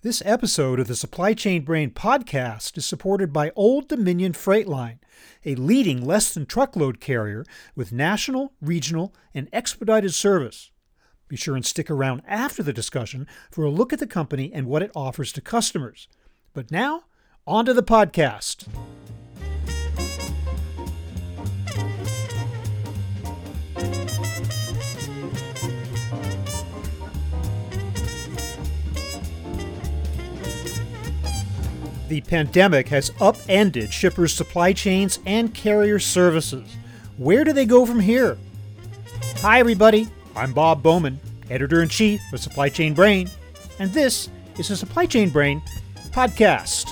This episode of the Supply Chain Brain podcast is supported by Old Dominion Freight Line, a leading less than truckload carrier with national, regional, and expedited service. Be sure and stick around after the discussion for a look at the company and what it offers to customers. But now, on to the podcast. The pandemic has upended shippers' supply chains and carrier services. Where do they go from here? Hi, everybody. I'm Bob Bowman, editor in chief of Supply Chain Brain, and this is the Supply Chain Brain podcast.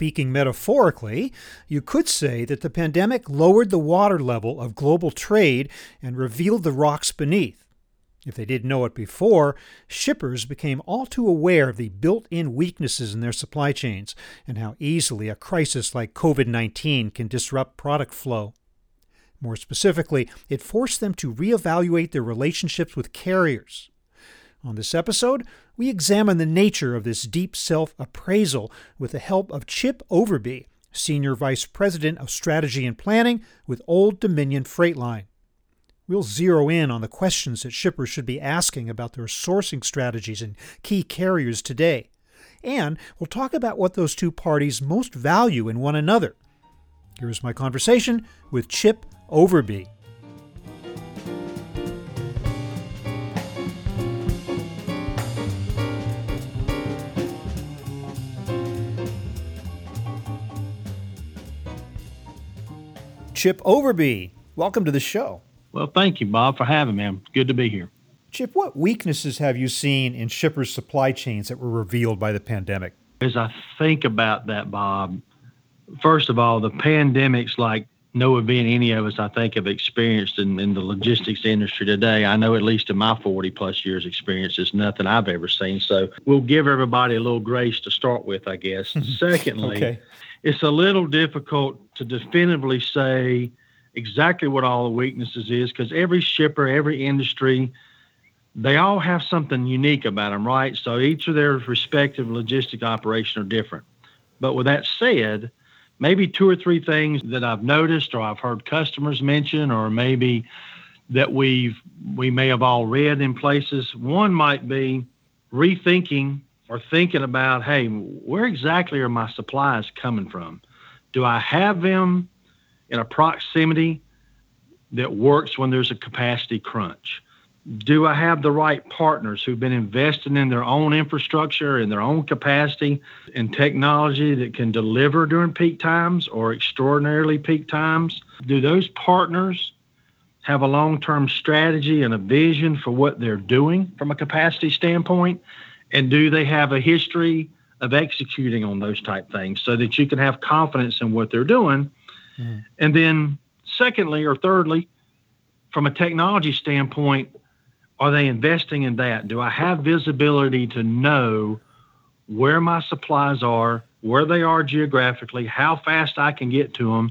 Speaking metaphorically, you could say that the pandemic lowered the water level of global trade and revealed the rocks beneath. If they didn't know it before, shippers became all too aware of the built in weaknesses in their supply chains and how easily a crisis like COVID 19 can disrupt product flow. More specifically, it forced them to reevaluate their relationships with carriers. On this episode, we examine the nature of this deep self appraisal with the help of Chip Overby, Senior Vice President of Strategy and Planning with Old Dominion Freight Line. We'll zero in on the questions that shippers should be asking about their sourcing strategies and key carriers today. And we'll talk about what those two parties most value in one another. Here's my conversation with Chip Overby. Chip Overby, welcome to the show. Well, thank you, Bob, for having me. I'm good to be here. Chip, what weaknesses have you seen in shippers' supply chains that were revealed by the pandemic? As I think about that, Bob, first of all, the pandemic's like no event any of us, I think, have experienced in, in the logistics industry today. I know at least in my 40 plus years experience, it's nothing I've ever seen. So we'll give everybody a little grace to start with, I guess. Secondly, okay it's a little difficult to definitively say exactly what all the weaknesses is because every shipper, every industry, they all have something unique about them, right? So each of their respective logistic operation are different. But with that said, maybe two or three things that I've noticed or I've heard customers mention or maybe that we've we may have all read in places. One might be rethinking or thinking about, hey, where exactly are my supplies coming from? Do I have them in a proximity that works when there's a capacity crunch? Do I have the right partners who've been investing in their own infrastructure and their own capacity and technology that can deliver during peak times or extraordinarily peak times? Do those partners have a long term strategy and a vision for what they're doing from a capacity standpoint? And do they have a history of executing on those type things so that you can have confidence in what they're doing mm-hmm. and then secondly or thirdly from a technology standpoint are they investing in that do i have visibility to know where my supplies are where they are geographically how fast i can get to them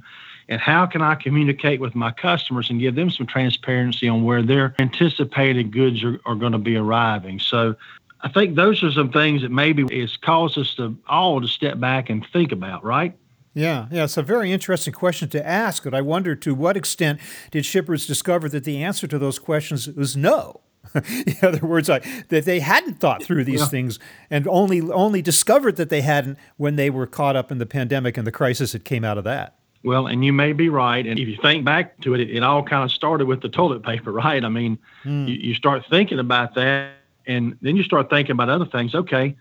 and how can I communicate with my customers and give them some transparency on where their anticipated goods are, are going to be arriving. So I think those are some things that maybe it's caused us to all to step back and think about, right? Yeah, yeah, it's a very interesting question to ask, but I wonder to what extent did shippers discover that the answer to those questions was no? in other words, I, that they hadn't thought through these yeah. things and only only discovered that they hadn't when they were caught up in the pandemic and the crisis that came out of that. Well, and you may be right. And if you think back to it, it, it all kind of started with the toilet paper, right? I mean, mm. you, you start thinking about that and then you start thinking about other things. Okay,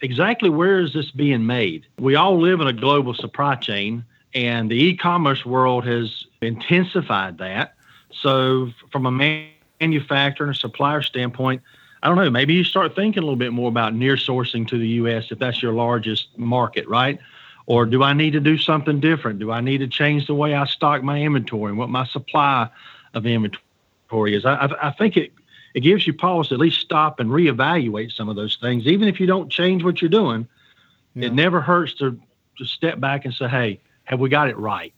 exactly where is this being made? We all live in a global supply chain, and the e commerce world has intensified that. So, from a manufacturer and supplier standpoint, I don't know, maybe you start thinking a little bit more about near sourcing to the U.S. if that's your largest market, right? Or do I need to do something different? Do I need to change the way I stock my inventory and what my supply of inventory is? I, I think it it gives you pause to at least stop and reevaluate some of those things, even if you don't change what you're doing. Yeah. It never hurts to, to step back and say, hey, have we got it right?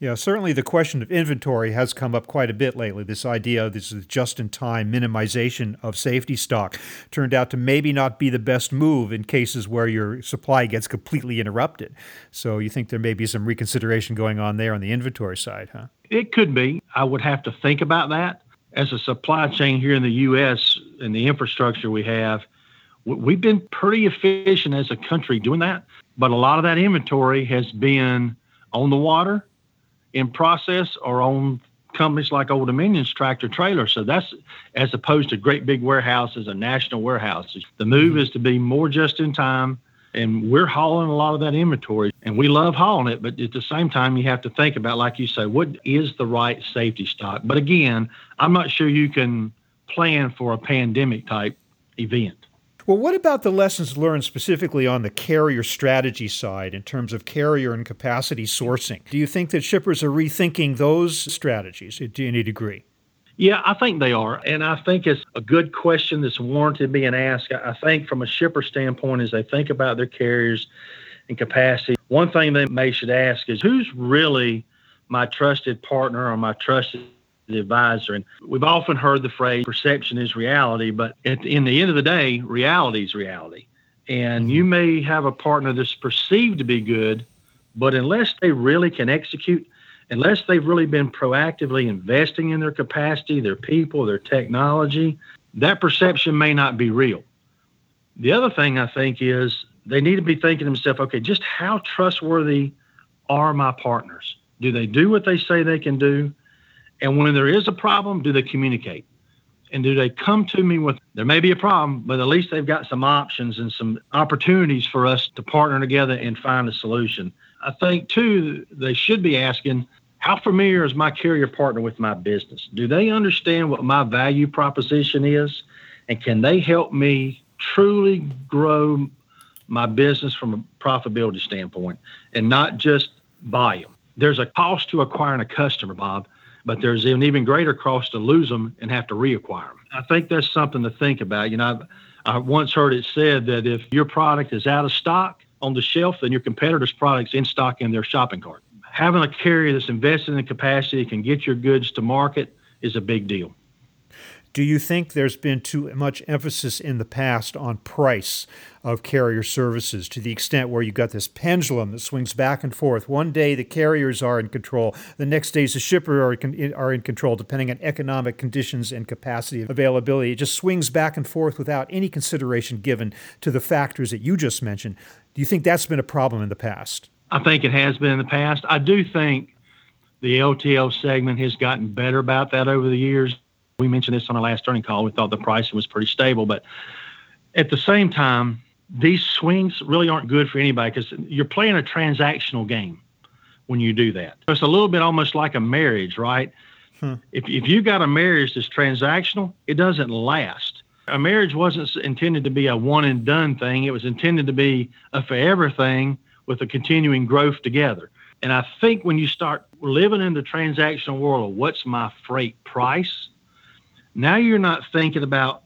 Yeah, certainly the question of inventory has come up quite a bit lately. This idea of this just in time minimization of safety stock turned out to maybe not be the best move in cases where your supply gets completely interrupted. So you think there may be some reconsideration going on there on the inventory side, huh? It could be. I would have to think about that. As a supply chain here in the U.S. and the infrastructure we have, we've been pretty efficient as a country doing that. But a lot of that inventory has been on the water in process or on companies like Old Dominion's tractor trailer. So that's as opposed to great big warehouses and national warehouses. The move mm-hmm. is to be more just in time. And we're hauling a lot of that inventory and we love hauling it. But at the same time, you have to think about, like you say, what is the right safety stock? But again, I'm not sure you can plan for a pandemic type event. Well, what about the lessons learned specifically on the carrier strategy side in terms of carrier and capacity sourcing? Do you think that shippers are rethinking those strategies to any degree? Yeah, I think they are. And I think it's a good question that's warranted being asked. I think from a shipper standpoint, as they think about their carriers and capacity, one thing they may should ask is who's really my trusted partner or my trusted advisor. And we've often heard the phrase perception is reality, but at, in the end of the day, reality is reality. And you mm-hmm. may have a partner that's perceived to be good, but unless they really can execute, unless they've really been proactively investing in their capacity, their people, their technology, that perception may not be real. The other thing I think is they need to be thinking to themselves, okay, just how trustworthy are my partners? Do they do what they say they can do? And when there is a problem, do they communicate? And do they come to me with, there may be a problem, but at least they've got some options and some opportunities for us to partner together and find a solution. I think, too, they should be asking, how familiar is my carrier partner with my business? Do they understand what my value proposition is? And can they help me truly grow my business from a profitability standpoint and not just volume? There's a cost to acquiring a customer, Bob but there's an even greater cost to lose them and have to reacquire them. I think that's something to think about. You know, I've, I once heard it said that if your product is out of stock on the shelf, than your competitor's product's in stock in their shopping cart. Having a carrier that's invested in capacity can get your goods to market is a big deal. Do you think there's been too much emphasis in the past on price of carrier services to the extent where you've got this pendulum that swings back and forth? One day the carriers are in control, the next day the shippers are, are in control, depending on economic conditions and capacity availability. It just swings back and forth without any consideration given to the factors that you just mentioned. Do you think that's been a problem in the past? I think it has been in the past. I do think the LTL segment has gotten better about that over the years. We mentioned this on our last earning call. We thought the pricing was pretty stable, but at the same time, these swings really aren't good for anybody because you're playing a transactional game when you do that. So It's a little bit almost like a marriage, right? Hmm. If, if you got a marriage that's transactional, it doesn't last. A marriage wasn't intended to be a one and done thing, it was intended to be a forever thing with a continuing growth together. And I think when you start living in the transactional world of what's my freight price, now you're not thinking about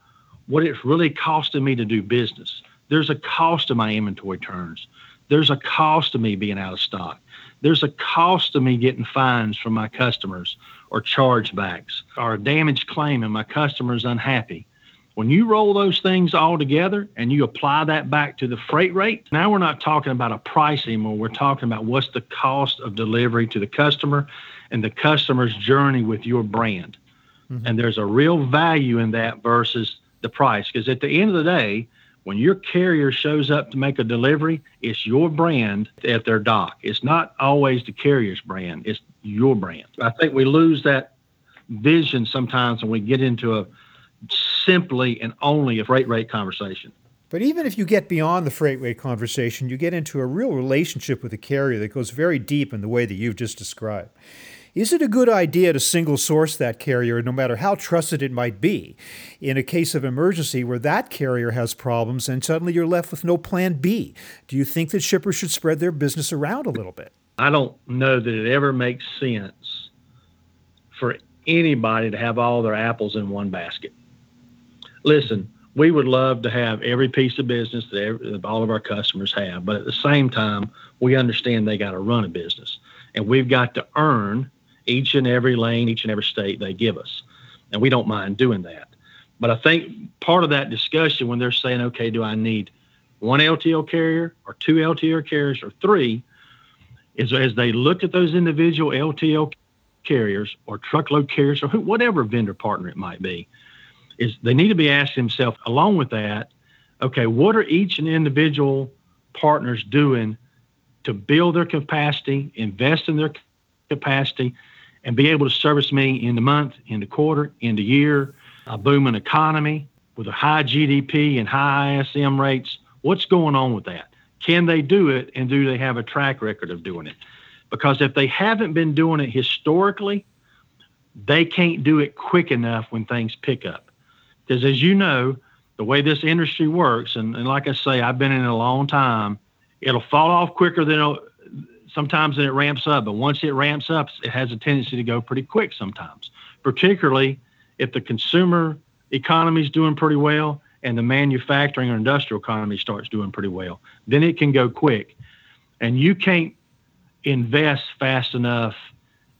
what it's really costing me to do business. There's a cost to my inventory turns. There's a cost to me being out of stock. There's a cost to me getting fines from my customers or chargebacks or a damaged claim and my customer's unhappy. When you roll those things all together and you apply that back to the freight rate, now we're not talking about a price anymore. We're talking about what's the cost of delivery to the customer and the customer's journey with your brand. Mm-hmm. And there's a real value in that versus the price. Because at the end of the day, when your carrier shows up to make a delivery, it's your brand at their dock. It's not always the carrier's brand, it's your brand. I think we lose that vision sometimes when we get into a simply and only a freight rate conversation. But even if you get beyond the freight rate conversation, you get into a real relationship with the carrier that goes very deep in the way that you've just described. Is it a good idea to single source that carrier, no matter how trusted it might be, in a case of emergency where that carrier has problems and suddenly you're left with no plan B? Do you think that shippers should spread their business around a little bit? I don't know that it ever makes sense for anybody to have all their apples in one basket. Listen, we would love to have every piece of business that, every, that all of our customers have, but at the same time, we understand they got to run a business, and we've got to earn each and every lane, each and every state they give us, and we don't mind doing that. But I think part of that discussion when they're saying, okay, do I need one LTL carrier or two LTL carriers or three, is as they look at those individual LTL carriers or truckload carriers or whatever vendor partner it might be, is they need to be asking themselves, along with that, okay, what are each and individual partners doing to build their capacity, invest in their capacity, and be able to service me in the month, in the quarter, in the year, a booming economy with a high GDP and high ISM rates. What's going on with that? Can they do it and do they have a track record of doing it? Because if they haven't been doing it historically, they can't do it quick enough when things pick up. Because as you know, the way this industry works, and, and like I say, I've been in it a long time, it'll fall off quicker than sometimes it ramps up. But once it ramps up, it has a tendency to go pretty quick sometimes, particularly if the consumer economy is doing pretty well and the manufacturing or industrial economy starts doing pretty well. Then it can go quick. And you can't invest fast enough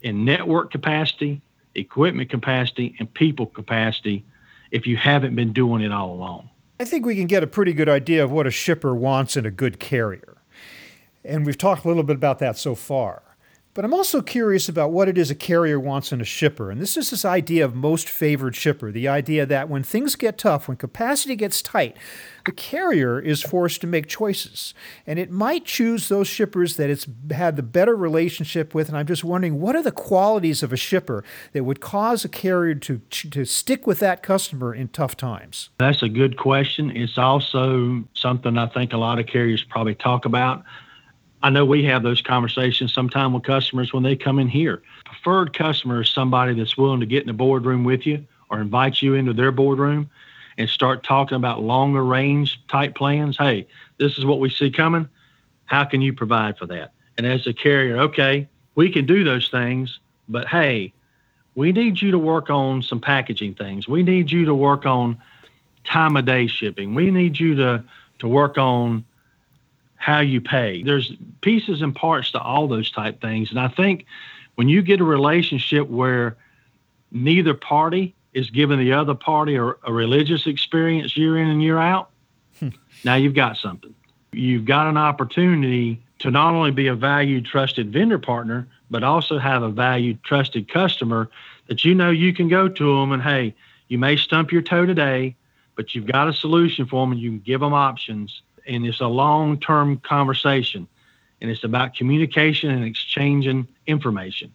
in network capacity, equipment capacity, and people capacity if you haven't been doing it all along. I think we can get a pretty good idea of what a shipper wants in a good carrier. And we've talked a little bit about that so far. But I'm also curious about what it is a carrier wants in a shipper. And this is this idea of most favored shipper the idea that when things get tough, when capacity gets tight, the carrier is forced to make choices. And it might choose those shippers that it's had the better relationship with. And I'm just wondering what are the qualities of a shipper that would cause a carrier to, to stick with that customer in tough times? That's a good question. It's also something I think a lot of carriers probably talk about. I know we have those conversations sometime with customers when they come in here. Preferred customer is somebody that's willing to get in the boardroom with you or invite you into their boardroom and start talking about longer range type plans. Hey, this is what we see coming. How can you provide for that? And as a carrier, okay, we can do those things, but hey, we need you to work on some packaging things. We need you to work on time of day shipping. We need you to to work on how you pay. There's pieces and parts to all those type things. And I think when you get a relationship where neither party is giving the other party a, a religious experience year in and year out, now you've got something. You've got an opportunity to not only be a valued, trusted vendor partner, but also have a valued, trusted customer that you know you can go to them and, hey, you may stump your toe today, but you've got a solution for them and you can give them options and it's a long term conversation and it's about communication and exchanging information.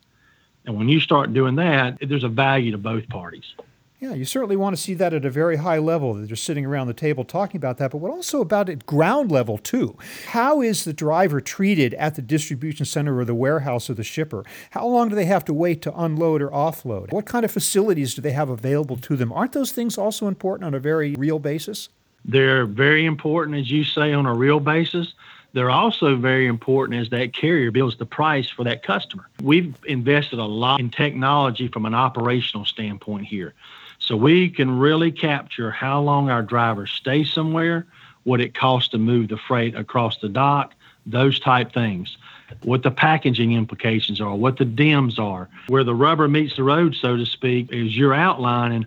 And when you start doing that, there's a value to both parties. Yeah, you certainly want to see that at a very high level that they're sitting around the table talking about that, but what also about at ground level too. How is the driver treated at the distribution center or the warehouse or the shipper? How long do they have to wait to unload or offload? What kind of facilities do they have available to them? Aren't those things also important on a very real basis? They're very important, as you say, on a real basis. They're also very important as that carrier builds the price for that customer. We've invested a lot in technology from an operational standpoint here. So we can really capture how long our drivers stay somewhere, what it costs to move the freight across the dock, those type things. What the packaging implications are, what the DIMs are, where the rubber meets the road, so to speak, is you're outlining.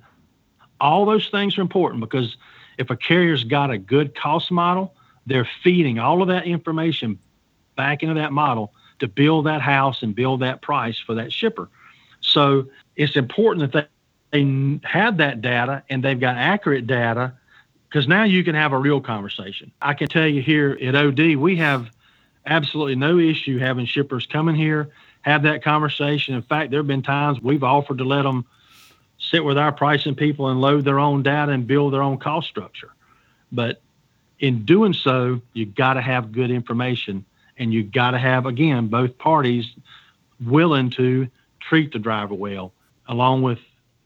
All those things are important because if a carrier's got a good cost model, they're feeding all of that information back into that model to build that house and build that price for that shipper. So it's important that they, they have that data and they've got accurate data because now you can have a real conversation. I can tell you here at OD, we have absolutely no issue having shippers come in here, have that conversation. In fact, there have been times we've offered to let them sit with our pricing people and load their own data and build their own cost structure. But in doing so, you got to have good information and you got to have, again, both parties willing to treat the driver well, along with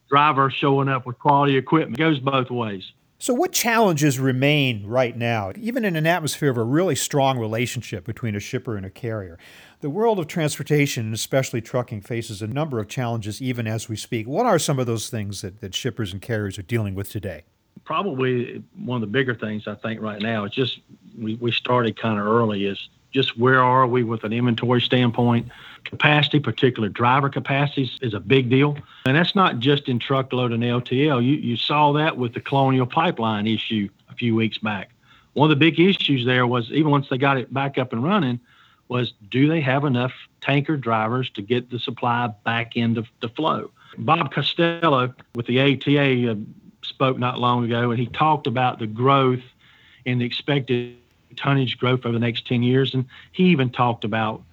driver showing up with quality equipment. It goes both ways. So, what challenges remain right now, even in an atmosphere of a really strong relationship between a shipper and a carrier? The world of transportation, especially trucking, faces a number of challenges even as we speak. What are some of those things that, that shippers and carriers are dealing with today? probably one of the bigger things I think right now is just we, we started kind of early is just where are we with an inventory standpoint. Capacity, particular driver capacities, is a big deal. And that's not just in truckload and LTL. You, you saw that with the Colonial Pipeline issue a few weeks back. One of the big issues there was even once they got it back up and running, was do they have enough tanker drivers to get the supply back into the flow? Bob Costello with the ATA uh, spoke not long ago, and he talked about the growth and the expected tonnage growth over the next 10 years. And he even talked about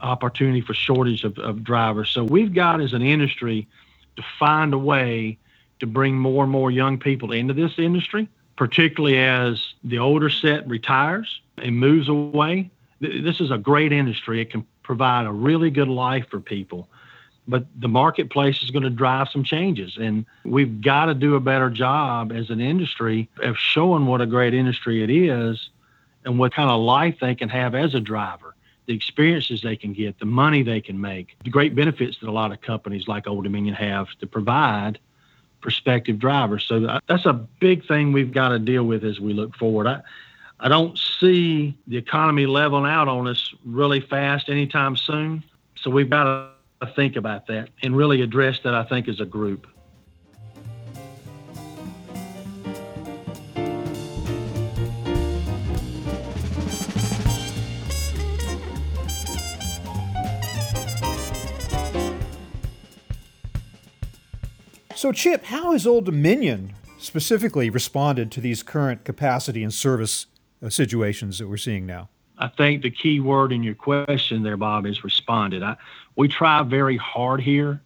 opportunity for shortage of, of drivers. So we've got as an industry to find a way to bring more and more young people into this industry, particularly as the older set retires and moves away. This is a great industry. It can provide a really good life for people. But the marketplace is going to drive some changes. And we've got to do a better job as an industry of showing what a great industry it is and what kind of life they can have as a driver, the experiences they can get, the money they can make, the great benefits that a lot of companies like Old Dominion have to provide prospective drivers. So uh, that's a big thing we've got to deal with as we look forward. I, I don't see the economy leveling out on us really fast anytime soon. So we've got to think about that and really address that, I think, as a group. So, Chip, how has Old Dominion specifically responded to these current capacity and service Uh, situations that we're seeing now? I think the key word in your question there, Bob, is responded. I, we try very hard here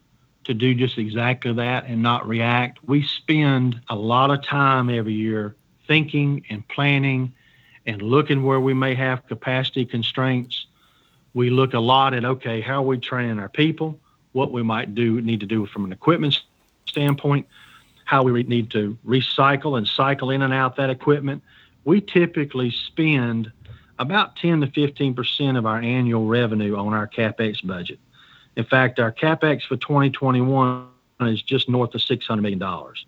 to do just exactly that and not react. We spend a lot of time every year thinking and planning and looking where we may have capacity constraints. We look a lot at okay, how are we training our people? What we might do need to do from an equipment standpoint, how we need to recycle and cycle in and out that equipment, we typically spend about 10 to 15 percent of our annual revenue on our capex budget. In fact, our capex for 2021 is just north of 600 million dollars,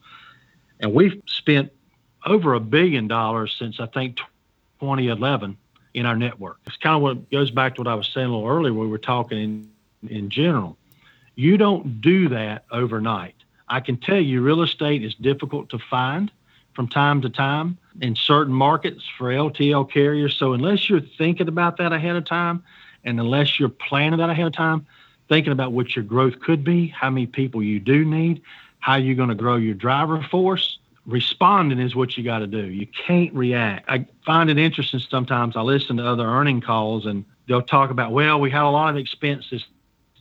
and we've spent over a billion dollars since I think 2011 in our network. It's kind of what goes back to what I was saying a little earlier. We were talking in in general. You don't do that overnight. I can tell you real estate is difficult to find from time to time in certain markets for LTL carriers. So unless you're thinking about that ahead of time and unless you're planning that ahead of time, thinking about what your growth could be, how many people you do need, how you're going to grow your driver force, responding is what you got to do. You can't react. I find it interesting sometimes. I listen to other earning calls and they'll talk about, well, we had a lot of expenses this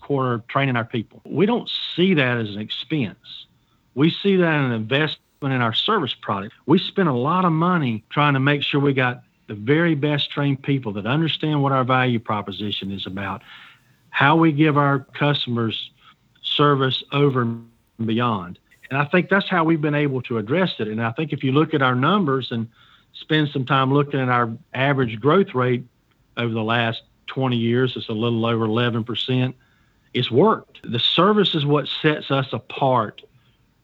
quarter training our people. We don't see that as an expense. We see that an investment in our service product. We spend a lot of money trying to make sure we got the very best trained people that understand what our value proposition is about, how we give our customers service over and beyond. And I think that's how we've been able to address it. And I think if you look at our numbers and spend some time looking at our average growth rate over the last 20 years, it's a little over 11% it's worked. The service is what sets us apart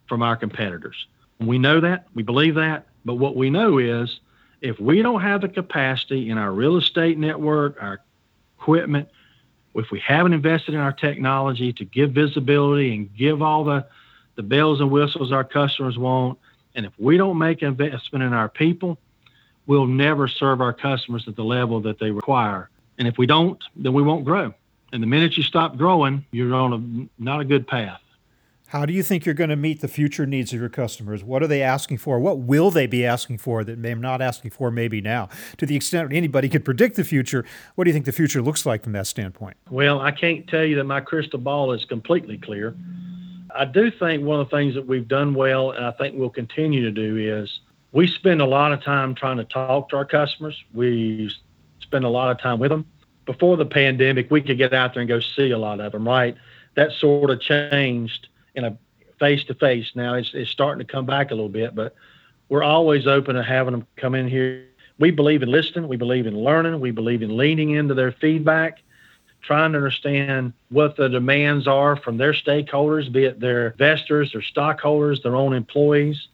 from our competitors. We know that, we believe that, but what we know is if we don't have the capacity in our real estate network, our equipment, if we haven't invested in our technology to give visibility and give all the, the bells and whistles our customers want, and if we don't make investment in our people, we'll never serve our customers at the level that they require. And if we don't, then we won't grow. And the minute you stop growing, you're on a not a good path. How do you think you're going to meet the future needs of your customers? What are they asking for? What will they be asking for that they're not asking for maybe now? To the extent anybody could predict the future, what do you think the future looks like from that standpoint? Well, I can't tell you that my crystal ball is completely clear. I do think one of the things that we've done well, and I think we'll continue to do, is we spend a lot of time trying to talk to our customers. We spend a lot of time with them before the pandemic, we could get out there and go see a lot of them, right? That sort of changed a face to face. Now it's, it's starting to come back a little bit, but we're always open to having them come in here. We believe in listening, we believe in learning, we believe in leaning into their feedback, trying to understand what the demands are from their stakeholders, be it their investors, their stockholders, their own employees.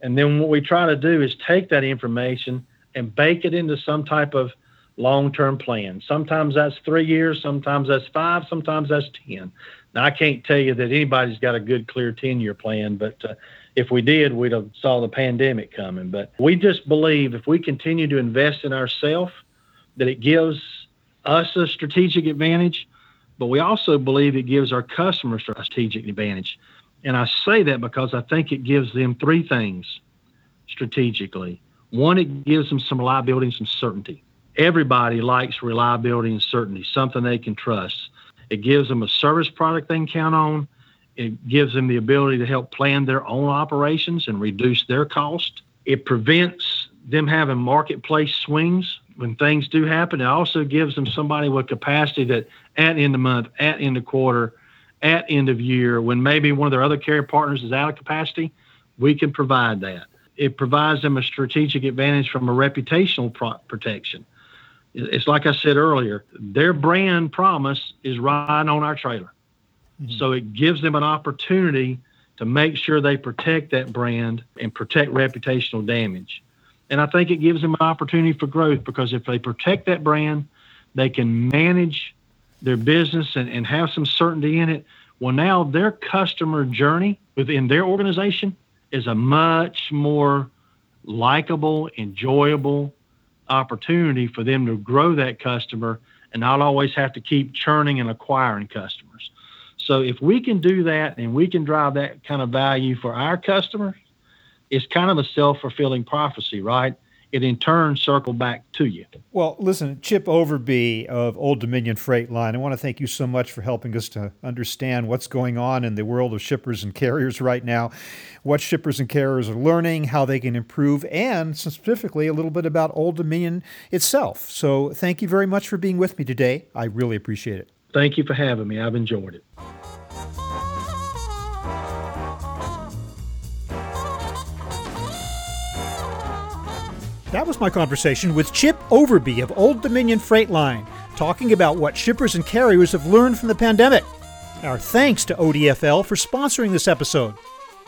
And then what we try to do is take that information and bake it into some type of long term plan. Sometimes that's three years, sometimes that's five, sometimes that's 10. Now, I can't tell you that anybody's got a good, clear 10 year plan, but uh, if we did, we'd have saw the pandemic coming. But we just believe if we continue to invest in ourselves, that it gives us a strategic advantage, but we also believe it gives our customers a strategic advantage. And I say that because I think it gives them three things strategically. One, it gives them some reliability and some certainty. Everybody likes reliability and certainty, something they can trust. It gives them a service product they can count on. It gives them the ability to help plan their own operations and reduce their cost. It prevents them having marketplace swings when things do happen. It also gives them somebody with capacity that at end of month, at end of quarter, at end of year, when maybe one of their other carrier partners is out of capacity, we can provide that. It provides them a strategic advantage from a reputational pro- protection. It's like I said earlier, their brand promise is riding on our trailer. Mm-hmm. So it gives them an opportunity to make sure they protect that brand and protect reputational damage. And I think it gives them an opportunity for growth because if they protect that brand, they can manage their business and, and have some certainty in it. Well, now their customer journey within their organization is a much more likable, enjoyable opportunity for them to grow that customer and not always have to keep churning and acquiring customers. So if we can do that and we can drive that kind of value for our customers, it's kind of a self-fulfilling prophecy, right? It in turn circle back to you. Well, listen, Chip Overby of Old Dominion Freight Line, I want to thank you so much for helping us to understand what's going on in the world of shippers and carriers right now, what shippers and carriers are learning, how they can improve, and specifically a little bit about Old Dominion itself. So thank you very much for being with me today. I really appreciate it. Thank you for having me. I've enjoyed it. That was my conversation with Chip Overby of Old Dominion Freight Line, talking about what shippers and carriers have learned from the pandemic. Our thanks to ODFL for sponsoring this episode.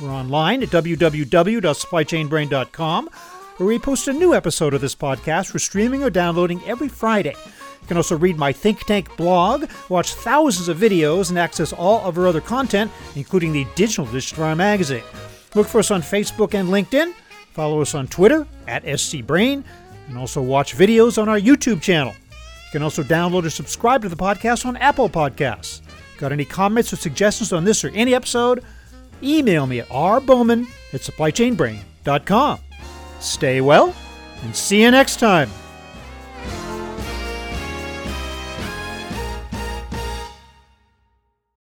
We're online at www.supplychainbrain.com, where we post a new episode of this podcast for streaming or downloading every Friday. You can also read my Think Tank blog, watch thousands of videos, and access all of our other content, including the digital edition of our magazine. Look for us on Facebook and LinkedIn. Follow us on Twitter at SCBrain, and also watch videos on our YouTube channel. You can also download or subscribe to the podcast on Apple Podcasts. Got any comments or suggestions on this or any episode? Email me at rbowman at supplychainbrain.com. Stay well, and see you next time.